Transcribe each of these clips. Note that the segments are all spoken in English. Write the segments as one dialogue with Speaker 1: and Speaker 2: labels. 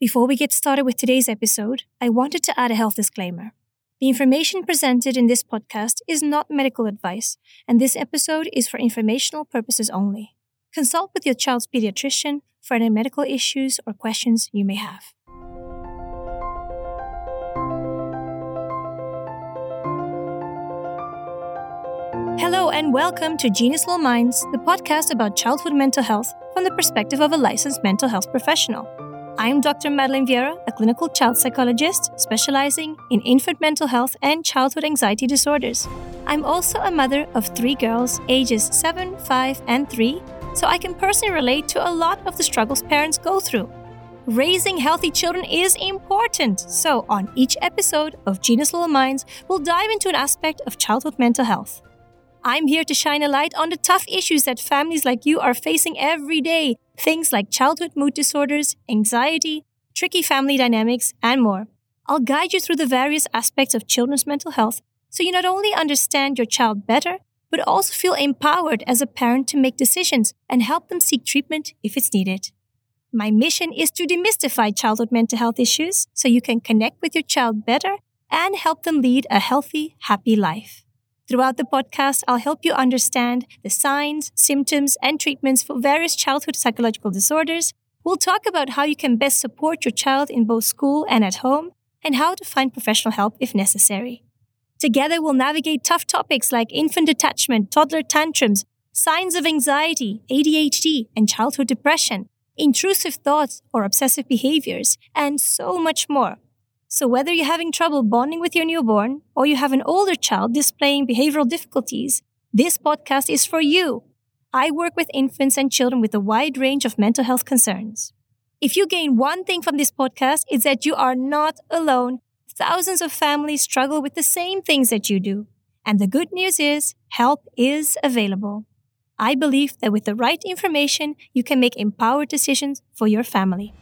Speaker 1: Before we get started with today's episode, I wanted to add a health disclaimer. The information presented in this podcast is not medical advice, and this episode is for informational purposes only. Consult with your child's pediatrician for any medical issues or questions you may have. Hello, and welcome to Genius Little Minds, the podcast about childhood mental health from the perspective of a licensed mental health professional. I am Dr. Madeleine Vieira, a clinical child psychologist specializing in infant mental health and childhood anxiety disorders. I'm also a mother of three girls, ages 7, 5, and 3, so I can personally relate to a lot of the struggles parents go through. Raising healthy children is important, so on each episode of Genius Little Minds, we'll dive into an aspect of childhood mental health. I'm here to shine a light on the tough issues that families like you are facing every day. Things like childhood mood disorders, anxiety, tricky family dynamics, and more. I'll guide you through the various aspects of children's mental health so you not only understand your child better, but also feel empowered as a parent to make decisions and help them seek treatment if it's needed. My mission is to demystify childhood mental health issues so you can connect with your child better and help them lead a healthy, happy life. Throughout the podcast, I'll help you understand the signs, symptoms, and treatments for various childhood psychological disorders. We'll talk about how you can best support your child in both school and at home, and how to find professional help if necessary. Together, we'll navigate tough topics like infant attachment, toddler tantrums, signs of anxiety, ADHD, and childhood depression, intrusive thoughts or obsessive behaviors, and so much more. So, whether you're having trouble bonding with your newborn or you have an older child displaying behavioral difficulties, this podcast is for you. I work with infants and children with a wide range of mental health concerns. If you gain one thing from this podcast, it's that you are not alone. Thousands of families struggle with the same things that you do. And the good news is, help is available. I believe that with the right information, you can make empowered decisions for your family.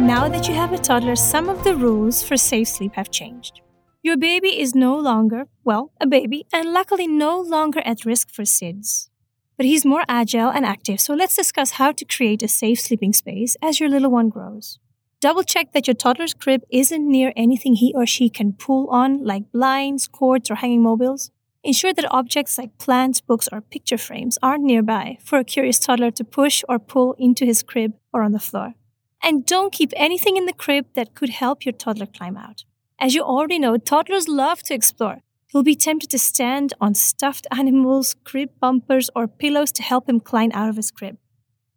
Speaker 1: Now that you have a toddler, some of the rules for safe sleep have changed. Your baby is no longer, well, a baby, and luckily no longer at risk for SIDS. But he's more agile and active, so let's discuss how to create a safe sleeping space as your little one grows. Double check that your toddler's crib isn't near anything he or she can pull on, like blinds, cords, or hanging mobiles. Ensure that objects like plants, books, or picture frames aren't nearby for a curious toddler to push or pull into his crib or on the floor. And don't keep anything in the crib that could help your toddler climb out. As you already know, toddlers love to explore. He'll be tempted to stand on stuffed animals, crib bumpers, or pillows to help him climb out of his crib.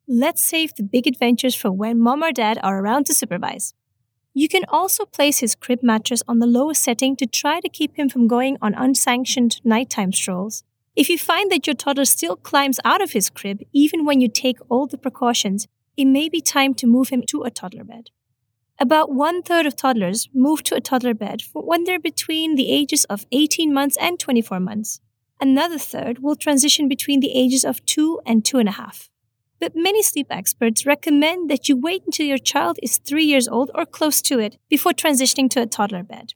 Speaker 1: Let's save the big adventures for when mom or dad are around to supervise. You can also place his crib mattress on the lowest setting to try to keep him from going on unsanctioned nighttime strolls. If you find that your toddler still climbs out of his crib even when you take all the precautions, it may be time to move him to a toddler bed. About one third of toddlers move to a toddler bed when they're between the ages of 18 months and 24 months. Another third will transition between the ages of two and two and a half. But many sleep experts recommend that you wait until your child is three years old or close to it before transitioning to a toddler bed.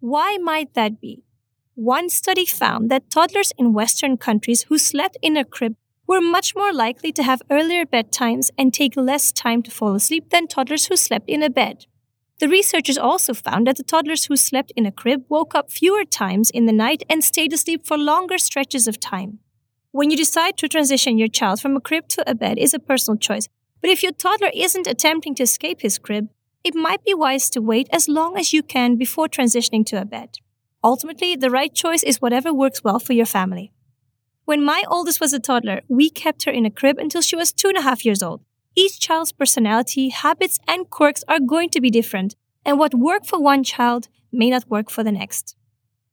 Speaker 1: Why might that be? One study found that toddlers in Western countries who slept in a crib were much more likely to have earlier bedtimes and take less time to fall asleep than toddlers who slept in a bed. The researchers also found that the toddlers who slept in a crib woke up fewer times in the night and stayed asleep for longer stretches of time. When you decide to transition your child from a crib to a bed is a personal choice, but if your toddler isn't attempting to escape his crib, it might be wise to wait as long as you can before transitioning to a bed. Ultimately, the right choice is whatever works well for your family. When my oldest was a toddler, we kept her in a crib until she was two and a half years old. Each child's personality, habits, and quirks are going to be different, and what worked for one child may not work for the next.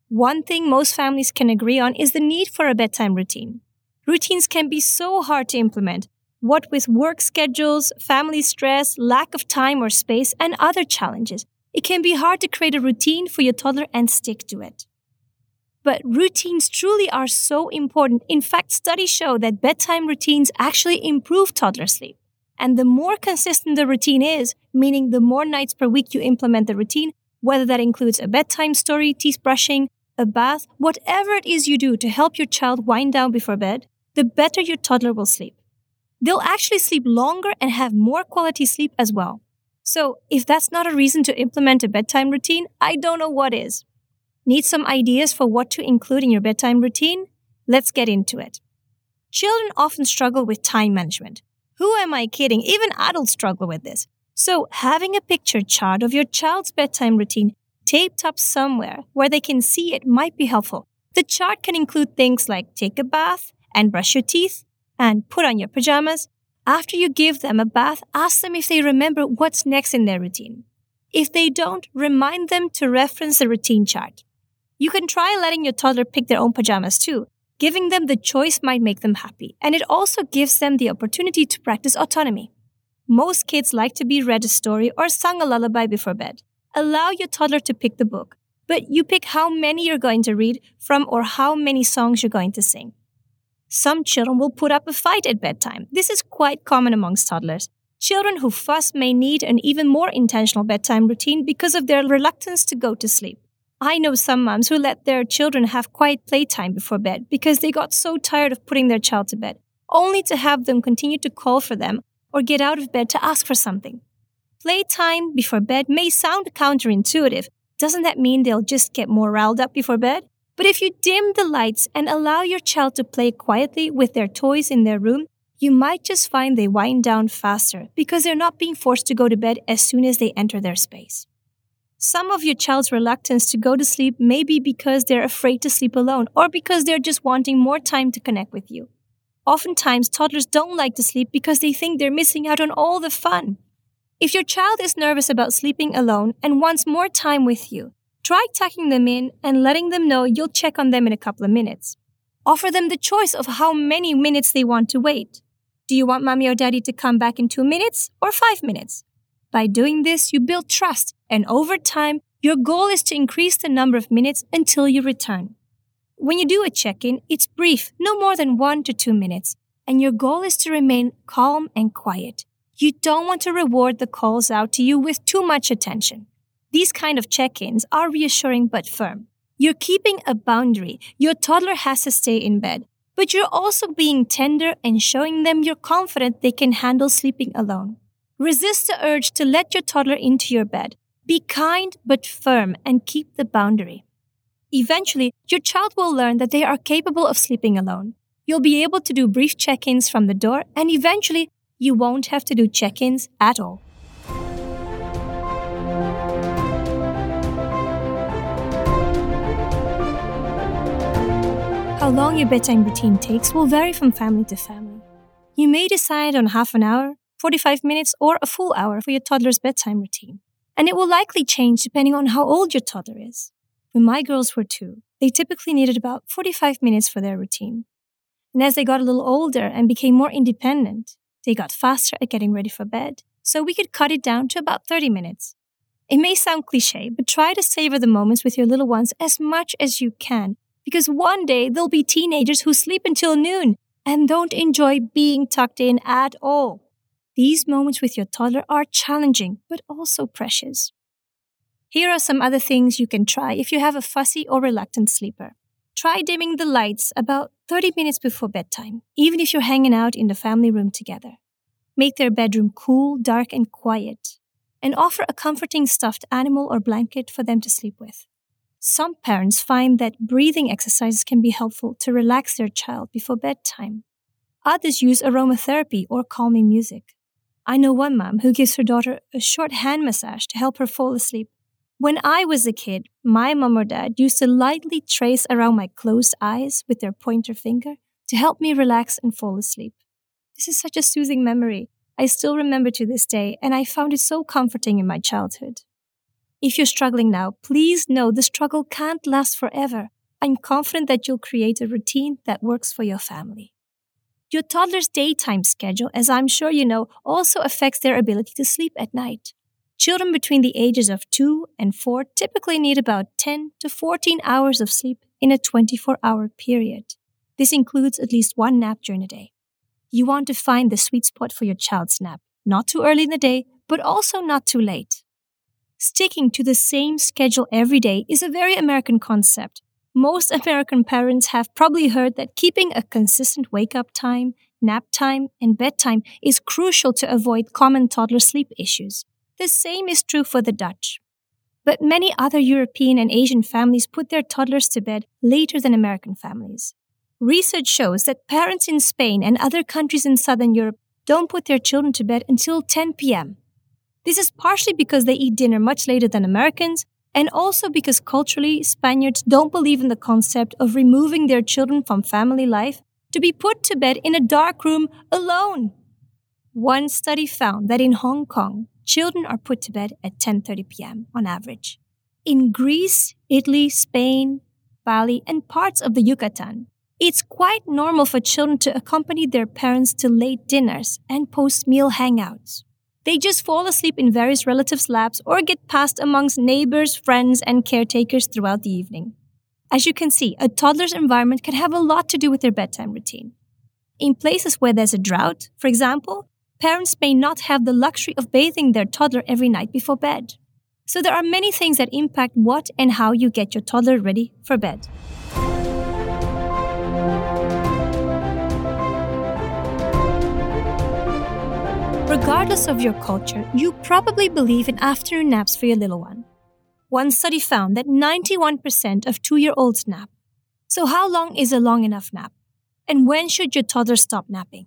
Speaker 1: One thing most families can agree on is the need for a bedtime routine. Routines can be so hard to implement, what with work schedules, family stress, lack of time or space, and other challenges. It can be hard to create a routine for your toddler and stick to it. But routines truly are so important. In fact, studies show that bedtime routines actually improve toddler sleep. And the more consistent the routine is, meaning the more nights per week you implement the routine, whether that includes a bedtime story, teeth brushing, a bath, whatever it is you do to help your child wind down before bed, the better your toddler will sleep. They'll actually sleep longer and have more quality sleep as well. So, if that's not a reason to implement a bedtime routine, I don't know what is. Need some ideas for what to include in your bedtime routine? Let's get into it. Children often struggle with time management. Who am I kidding? Even adults struggle with this. So, having a picture chart of your child's bedtime routine taped up somewhere where they can see it might be helpful. The chart can include things like take a bath and brush your teeth and put on your pajamas. After you give them a bath, ask them if they remember what's next in their routine. If they don't, remind them to reference the routine chart. You can try letting your toddler pick their own pajamas too. Giving them the choice might make them happy, and it also gives them the opportunity to practice autonomy. Most kids like to be read a story or sung a lullaby before bed. Allow your toddler to pick the book, but you pick how many you're going to read from or how many songs you're going to sing. Some children will put up a fight at bedtime. This is quite common amongst toddlers. Children who fuss may need an even more intentional bedtime routine because of their reluctance to go to sleep. I know some moms who let their children have quiet playtime before bed because they got so tired of putting their child to bed, only to have them continue to call for them or get out of bed to ask for something. Playtime before bed may sound counterintuitive. Doesn't that mean they'll just get more riled up before bed? But if you dim the lights and allow your child to play quietly with their toys in their room, you might just find they wind down faster because they're not being forced to go to bed as soon as they enter their space. Some of your child's reluctance to go to sleep may be because they're afraid to sleep alone or because they're just wanting more time to connect with you. Oftentimes, toddlers don't like to sleep because they think they're missing out on all the fun. If your child is nervous about sleeping alone and wants more time with you, try tucking them in and letting them know you'll check on them in a couple of minutes. Offer them the choice of how many minutes they want to wait. Do you want mommy or daddy to come back in two minutes or five minutes? By doing this, you build trust, and over time, your goal is to increase the number of minutes until you return. When you do a check in, it's brief, no more than one to two minutes, and your goal is to remain calm and quiet. You don't want to reward the calls out to you with too much attention. These kind of check ins are reassuring but firm. You're keeping a boundary. Your toddler has to stay in bed, but you're also being tender and showing them you're confident they can handle sleeping alone. Resist the urge to let your toddler into your bed. Be kind but firm and keep the boundary. Eventually, your child will learn that they are capable of sleeping alone. You'll be able to do brief check ins from the door, and eventually, you won't have to do check ins at all. How long your bedtime routine takes will vary from family to family. You may decide on half an hour, 45 minutes, or a full hour for your toddler's bedtime routine. And it will likely change depending on how old your toddler is. When my girls were two, they typically needed about 45 minutes for their routine. And as they got a little older and became more independent, they got faster at getting ready for bed, so we could cut it down to about 30 minutes. It may sound cliche, but try to savor the moments with your little ones as much as you can, because one day they'll be teenagers who sleep until noon and don't enjoy being tucked in at all. These moments with your toddler are challenging, but also precious. Here are some other things you can try if you have a fussy or reluctant sleeper. Try dimming the lights about 30 minutes before bedtime, even if you're hanging out in the family room together. Make their bedroom cool, dark, and quiet, and offer a comforting stuffed animal or blanket for them to sleep with. Some parents find that breathing exercises can be helpful to relax their child before bedtime. Others use aromatherapy or calming music. I know one mom who gives her daughter a short hand massage to help her fall asleep. When I was a kid, my mom or dad used to lightly trace around my closed eyes with their pointer finger to help me relax and fall asleep. This is such a soothing memory. I still remember to this day, and I found it so comforting in my childhood. If you're struggling now, please know the struggle can't last forever. I'm confident that you'll create a routine that works for your family. Your toddler's daytime schedule, as I'm sure you know, also affects their ability to sleep at night. Children between the ages of 2 and 4 typically need about 10 to 14 hours of sleep in a 24 hour period. This includes at least one nap during the day. You want to find the sweet spot for your child's nap, not too early in the day, but also not too late. Sticking to the same schedule every day is a very American concept. Most American parents have probably heard that keeping a consistent wake up time, nap time, and bedtime is crucial to avoid common toddler sleep issues. The same is true for the Dutch. But many other European and Asian families put their toddlers to bed later than American families. Research shows that parents in Spain and other countries in Southern Europe don't put their children to bed until 10 p.m. This is partially because they eat dinner much later than Americans, and also because culturally, Spaniards don't believe in the concept of removing their children from family life to be put to bed in a dark room alone. One study found that in Hong Kong, children are put to bed at 10:30 p.m. on average. In Greece, Italy, Spain, Bali, and parts of the Yucatan, it's quite normal for children to accompany their parents to late dinners and post-meal hangouts. They just fall asleep in various relatives' laps or get passed amongst neighbors, friends, and caretakers throughout the evening. As you can see, a toddler's environment can have a lot to do with their bedtime routine. In places where there's a drought, for example, parents may not have the luxury of bathing their toddler every night before bed. So there are many things that impact what and how you get your toddler ready for bed. Regardless of your culture, you probably believe in afternoon naps for your little one. One study found that 91% of two year olds nap. So, how long is a long enough nap? And when should your toddler stop napping?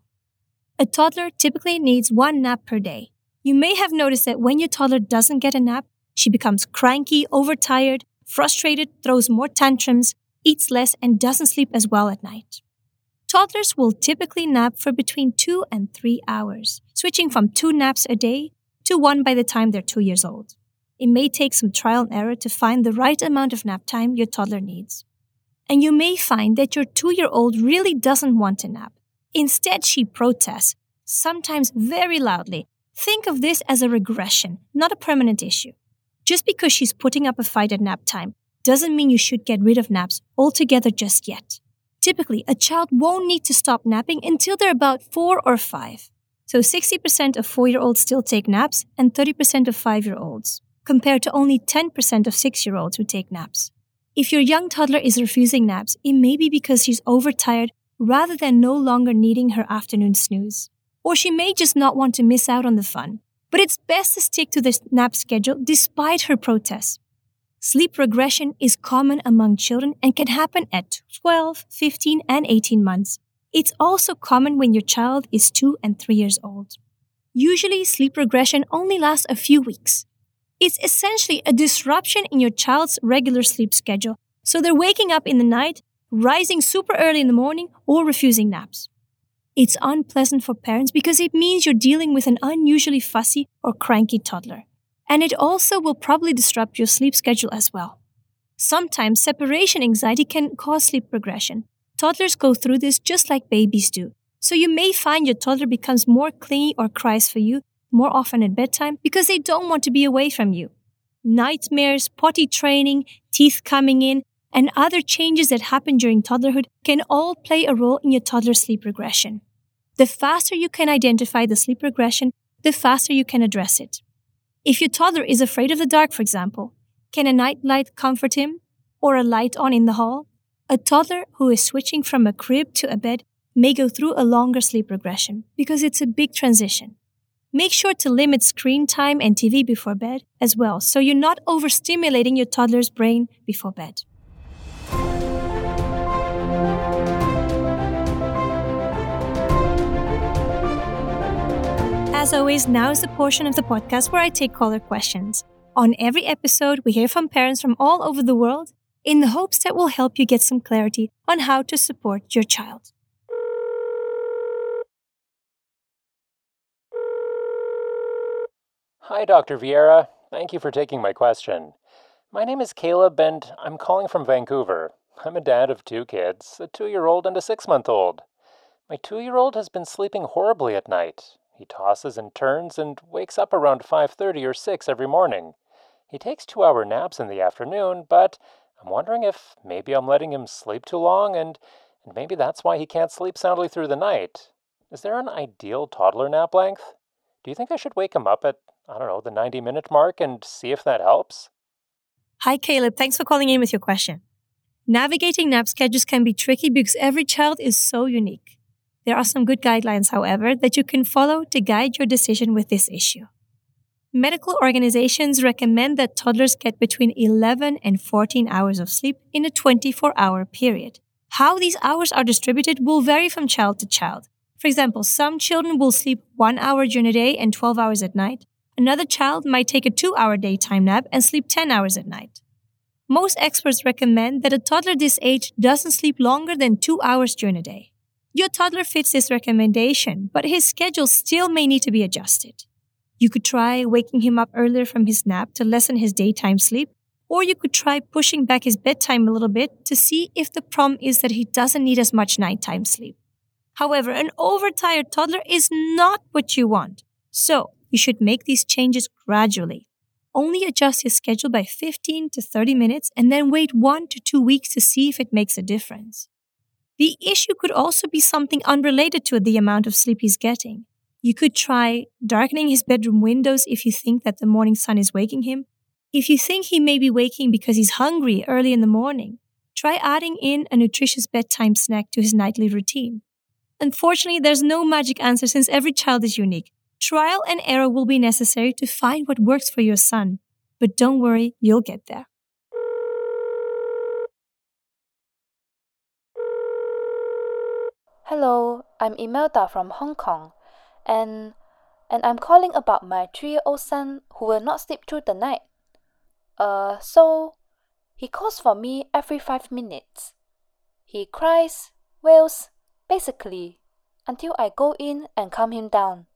Speaker 1: A toddler typically needs one nap per day. You may have noticed that when your toddler doesn't get a nap, she becomes cranky, overtired, frustrated, throws more tantrums, eats less, and doesn't sleep as well at night. Toddlers will typically nap for between two and three hours, switching from two naps a day to one by the time they're two years old. It may take some trial and error to find the right amount of nap time your toddler needs. And you may find that your two year old really doesn't want to nap. Instead, she protests, sometimes very loudly. Think of this as a regression, not a permanent issue. Just because she's putting up a fight at nap time doesn't mean you should get rid of naps altogether just yet. Typically, a child won't need to stop napping until they're about four or five. So 60% of four year olds still take naps and 30% of five year olds compared to only 10% of six year olds who take naps. If your young toddler is refusing naps, it may be because she's overtired rather than no longer needing her afternoon snooze. Or she may just not want to miss out on the fun. But it's best to stick to the nap schedule despite her protests. Sleep regression is common among children and can happen at 12, 15, and 18 months. It's also common when your child is 2 and 3 years old. Usually, sleep regression only lasts a few weeks. It's essentially a disruption in your child's regular sleep schedule. So they're waking up in the night, rising super early in the morning, or refusing naps. It's unpleasant for parents because it means you're dealing with an unusually fussy or cranky toddler. And it also will probably disrupt your sleep schedule as well. Sometimes separation anxiety can cause sleep regression. Toddlers go through this just like babies do. So you may find your toddler becomes more clingy or cries for you more often at bedtime because they don't want to be away from you. Nightmares, potty training, teeth coming in, and other changes that happen during toddlerhood can all play a role in your toddler sleep regression. The faster you can identify the sleep regression, the faster you can address it. If your toddler is afraid of the dark, for example, can a night light comfort him or a light on in the hall? A toddler who is switching from a crib to a bed may go through a longer sleep regression because it's a big transition. Make sure to limit screen time and TV before bed as well, so you're not overstimulating your toddler's brain before bed. As always, now is the portion of the podcast where I take caller questions. On every episode, we hear from parents from all over the world in the hopes that will help you get some clarity on how to support your child.
Speaker 2: Hi, Dr. Vieira. Thank you for taking my question. My name is Caleb, and I'm calling from Vancouver. I'm a dad of two kids, a two year old and a six month old. My two year old has been sleeping horribly at night. He tosses and turns and wakes up around 5:30 or 6 every morning. He takes 2-hour naps in the afternoon, but I'm wondering if maybe I'm letting him sleep too long and and maybe that's why he can't sleep soundly through the night. Is there an ideal toddler nap length? Do you think I should wake him up at I don't know, the 90 minute mark and see if that helps?
Speaker 1: Hi, Caleb. Thanks for calling in with your question. Navigating nap schedules can be tricky because every child is so unique. There are some good guidelines, however, that you can follow to guide your decision with this issue. Medical organizations recommend that toddlers get between 11 and 14 hours of sleep in a 24 hour period. How these hours are distributed will vary from child to child. For example, some children will sleep one hour during the day and 12 hours at night. Another child might take a two hour daytime nap and sleep 10 hours at night. Most experts recommend that a toddler this age doesn't sleep longer than two hours during the day. Your toddler fits this recommendation, but his schedule still may need to be adjusted. You could try waking him up earlier from his nap to lessen his daytime sleep, or you could try pushing back his bedtime a little bit to see if the problem is that he doesn't need as much nighttime sleep. However, an overtired toddler is not what you want. So, you should make these changes gradually. Only adjust his schedule by 15 to 30 minutes and then wait one to two weeks to see if it makes a difference. The issue could also be something unrelated to the amount of sleep he's getting. You could try darkening his bedroom windows if you think that the morning sun is waking him. If you think he may be waking because he's hungry early in the morning, try adding in a nutritious bedtime snack to his nightly routine. Unfortunately, there's no magic answer since every child is unique. Trial and error will be necessary to find what works for your son. But don't worry, you'll get there.
Speaker 3: Hello, I'm Imelda from Hong Kong and and I'm calling about my three-year-old son who will not sleep through the night. Uh, so he calls for me every five minutes. He cries, wails, basically, until I go in and calm him down.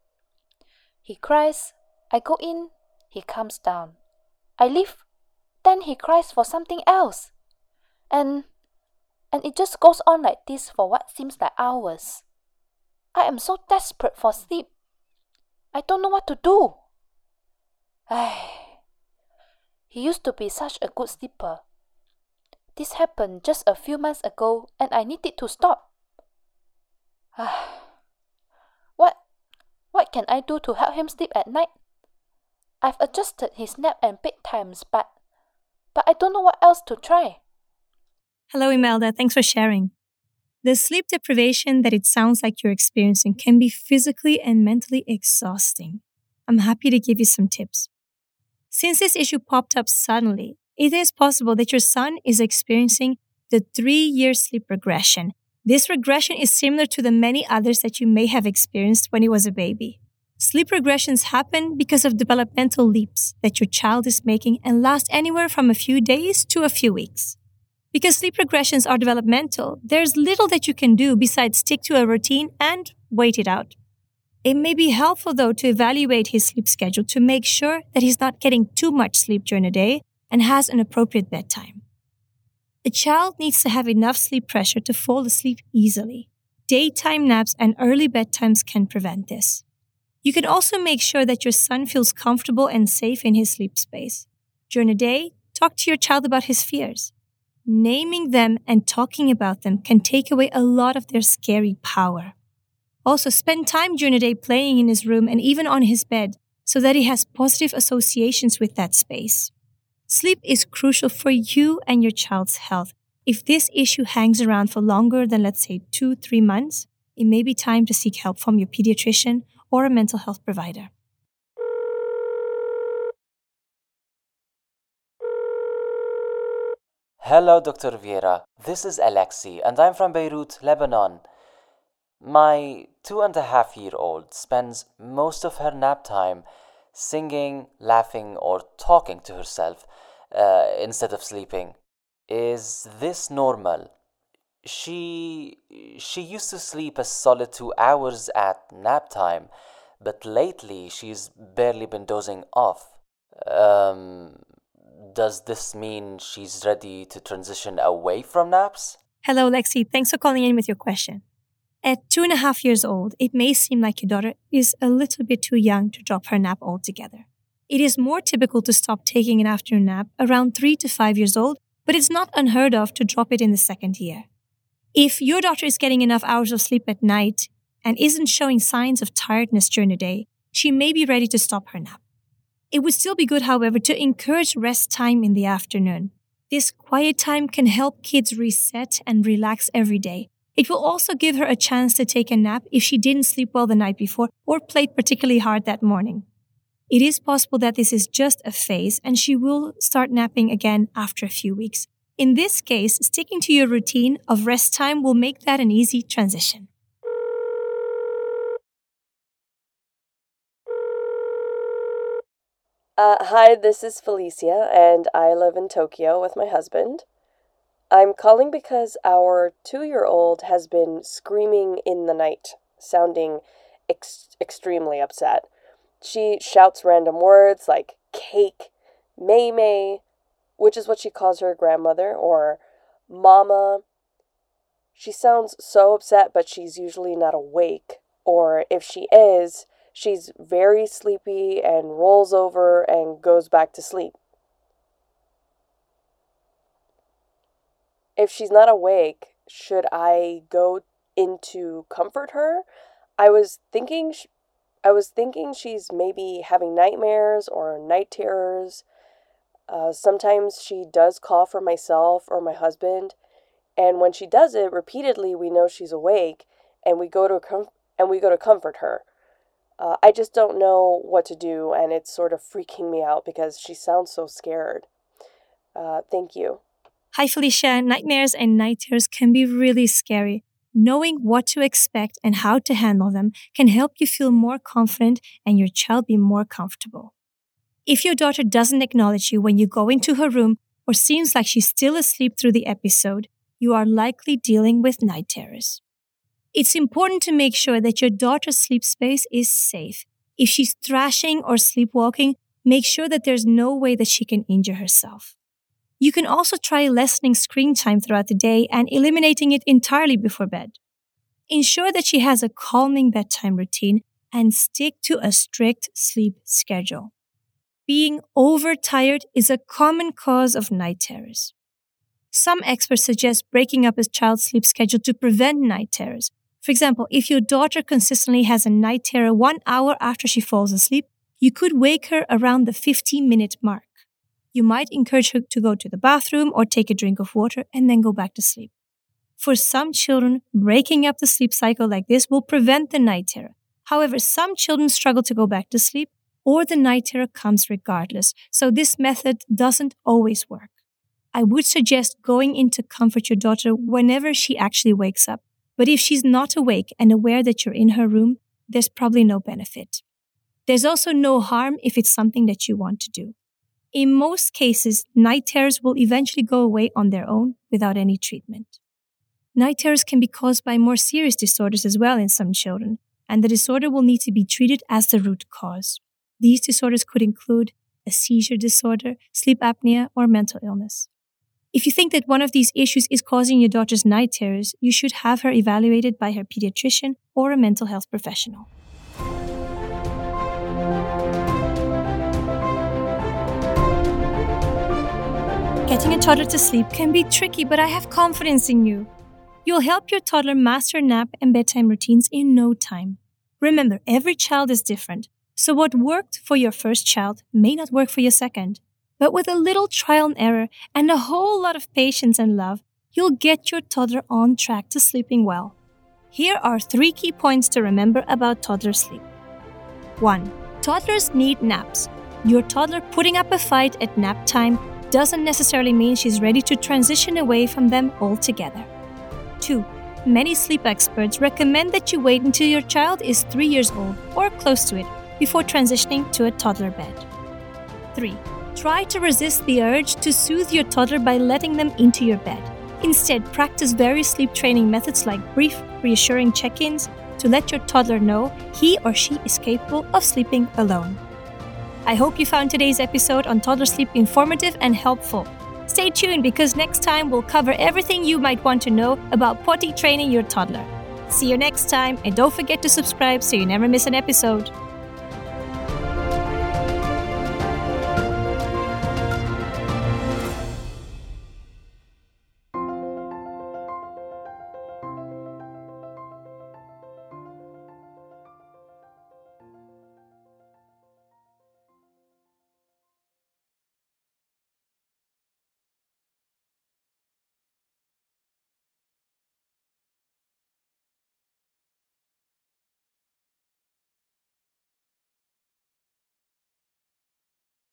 Speaker 3: He cries, I go in, he calms down. I leave, then he cries for something else. And and it just goes on like this for what seems like hours. I am so desperate for sleep. I don't know what to do. do. 唉, he used to be such a good sleeper. This happened just a few months ago and I need it to stop. Ah. what what can I do to help him sleep at night? I've adjusted his nap and bedtimes, but but I don't know what else to try.
Speaker 1: Hello, Imelda. Thanks for sharing. The sleep deprivation that it sounds like you're experiencing can be physically and mentally exhausting. I'm happy to give you some tips. Since this issue popped up suddenly, it is possible that your son is experiencing the three year sleep regression. This regression is similar to the many others that you may have experienced when he was a baby. Sleep regressions happen because of developmental leaps that your child is making and last anywhere from a few days to a few weeks. Because sleep regressions are developmental, there's little that you can do besides stick to a routine and wait it out. It may be helpful though to evaluate his sleep schedule to make sure that he's not getting too much sleep during the day and has an appropriate bedtime. A child needs to have enough sleep pressure to fall asleep easily. Daytime naps and early bedtimes can prevent this. You can also make sure that your son feels comfortable and safe in his sleep space. During the day, talk to your child about his fears naming them and talking about them can take away a lot of their scary power. Also, spend time during the day playing in his room and even on his bed so that he has positive associations with that space. Sleep is crucial for you and your child's health. If this issue hangs around for longer than, let's say, two, three months, it may be time to seek help from your pediatrician or a mental health provider.
Speaker 4: Hello, Dr. Vieira. This is Alexi, and I'm from Beirut, Lebanon. My two and a half year old spends most of her nap time singing, laughing, or talking to herself uh, instead of sleeping. Is this normal? She she used to sleep a solid two hours at nap time, but lately she's barely been dozing off. Um, does this mean she's ready to transition away from naps?
Speaker 1: Hello, Lexi. Thanks for calling in with your question. At two and a half years old, it may seem like your daughter is a little bit too young to drop her nap altogether. It is more typical to stop taking an afternoon nap around three to five years old, but it's not unheard of to drop it in the second year. If your daughter is getting enough hours of sleep at night and isn't showing signs of tiredness during the day, she may be ready to stop her nap. It would still be good, however, to encourage rest time in the afternoon. This quiet time can help kids reset and relax every day. It will also give her a chance to take a nap if she didn't sleep well the night before or played particularly hard that morning. It is possible that this is just a phase and she will start napping again after a few weeks. In this case, sticking to your routine of rest time will make that an easy transition.
Speaker 5: Uh, hi, this is Felicia, and I live in Tokyo with my husband. I'm calling because our two year old has been screaming in the night, sounding ex- extremely upset. She shouts random words like cake, May May, which is what she calls her grandmother, or mama. She sounds so upset, but she's usually not awake, or if she is, she's very sleepy and rolls over and goes back to sleep. If she's not awake, should I go in to comfort her? I was thinking I was thinking she's maybe having nightmares or night terrors. Uh, sometimes she does call for myself or my husband, and when she does it repeatedly, we know she's awake, and we go to com- and we go to comfort her. Uh, I just don't know what to do, and it's sort of freaking me out because she sounds so scared. Uh, thank you.
Speaker 1: Hi, Felicia. Nightmares and night terrors can be really scary. Knowing what to expect and how to handle them can help you feel more confident and your child be more comfortable. If your daughter doesn't acknowledge you when you go into her room or seems like she's still asleep through the episode, you are likely dealing with night terrors. It's important to make sure that your daughter's sleep space is safe. If she's thrashing or sleepwalking, make sure that there's no way that she can injure herself. You can also try lessening screen time throughout the day and eliminating it entirely before bed. Ensure that she has a calming bedtime routine and stick to a strict sleep schedule. Being overtired is a common cause of night terrors. Some experts suggest breaking up a child's sleep schedule to prevent night terrors, for example, if your daughter consistently has a night terror one hour after she falls asleep, you could wake her around the 15 minute mark. You might encourage her to go to the bathroom or take a drink of water and then go back to sleep. For some children, breaking up the sleep cycle like this will prevent the night terror. However, some children struggle to go back to sleep or the night terror comes regardless, so this method doesn't always work. I would suggest going in to comfort your daughter whenever she actually wakes up but if she's not awake and aware that you're in her room, there's probably no benefit. There's also no harm if it's something that you want to do. In most cases, night terrors will eventually go away on their own without any treatment. Night terrors can be caused by more serious disorders as well in some children, and the disorder will need to be treated as the root cause. These disorders could include a seizure disorder, sleep apnea, or mental illness. If you think that one of these issues is causing your daughter's night terrors, you should have her evaluated by her pediatrician or a mental health professional. Getting a toddler to sleep can be tricky, but I have confidence in you. You'll help your toddler master nap and bedtime routines in no time. Remember, every child is different, so what worked for your first child may not work for your second. But with a little trial and error and a whole lot of patience and love, you'll get your toddler on track to sleeping well. Here are three key points to remember about toddler sleep. 1. Toddlers need naps. Your toddler putting up a fight at nap time doesn't necessarily mean she's ready to transition away from them altogether. 2. Many sleep experts recommend that you wait until your child is 3 years old or close to it before transitioning to a toddler bed. 3. Try to resist the urge to soothe your toddler by letting them into your bed. Instead, practice various sleep training methods like brief, reassuring check ins to let your toddler know he or she is capable of sleeping alone. I hope you found today's episode on toddler sleep informative and helpful. Stay tuned because next time we'll cover everything you might want to know about potty training your toddler. See you next time, and don't forget to subscribe so you never miss an episode.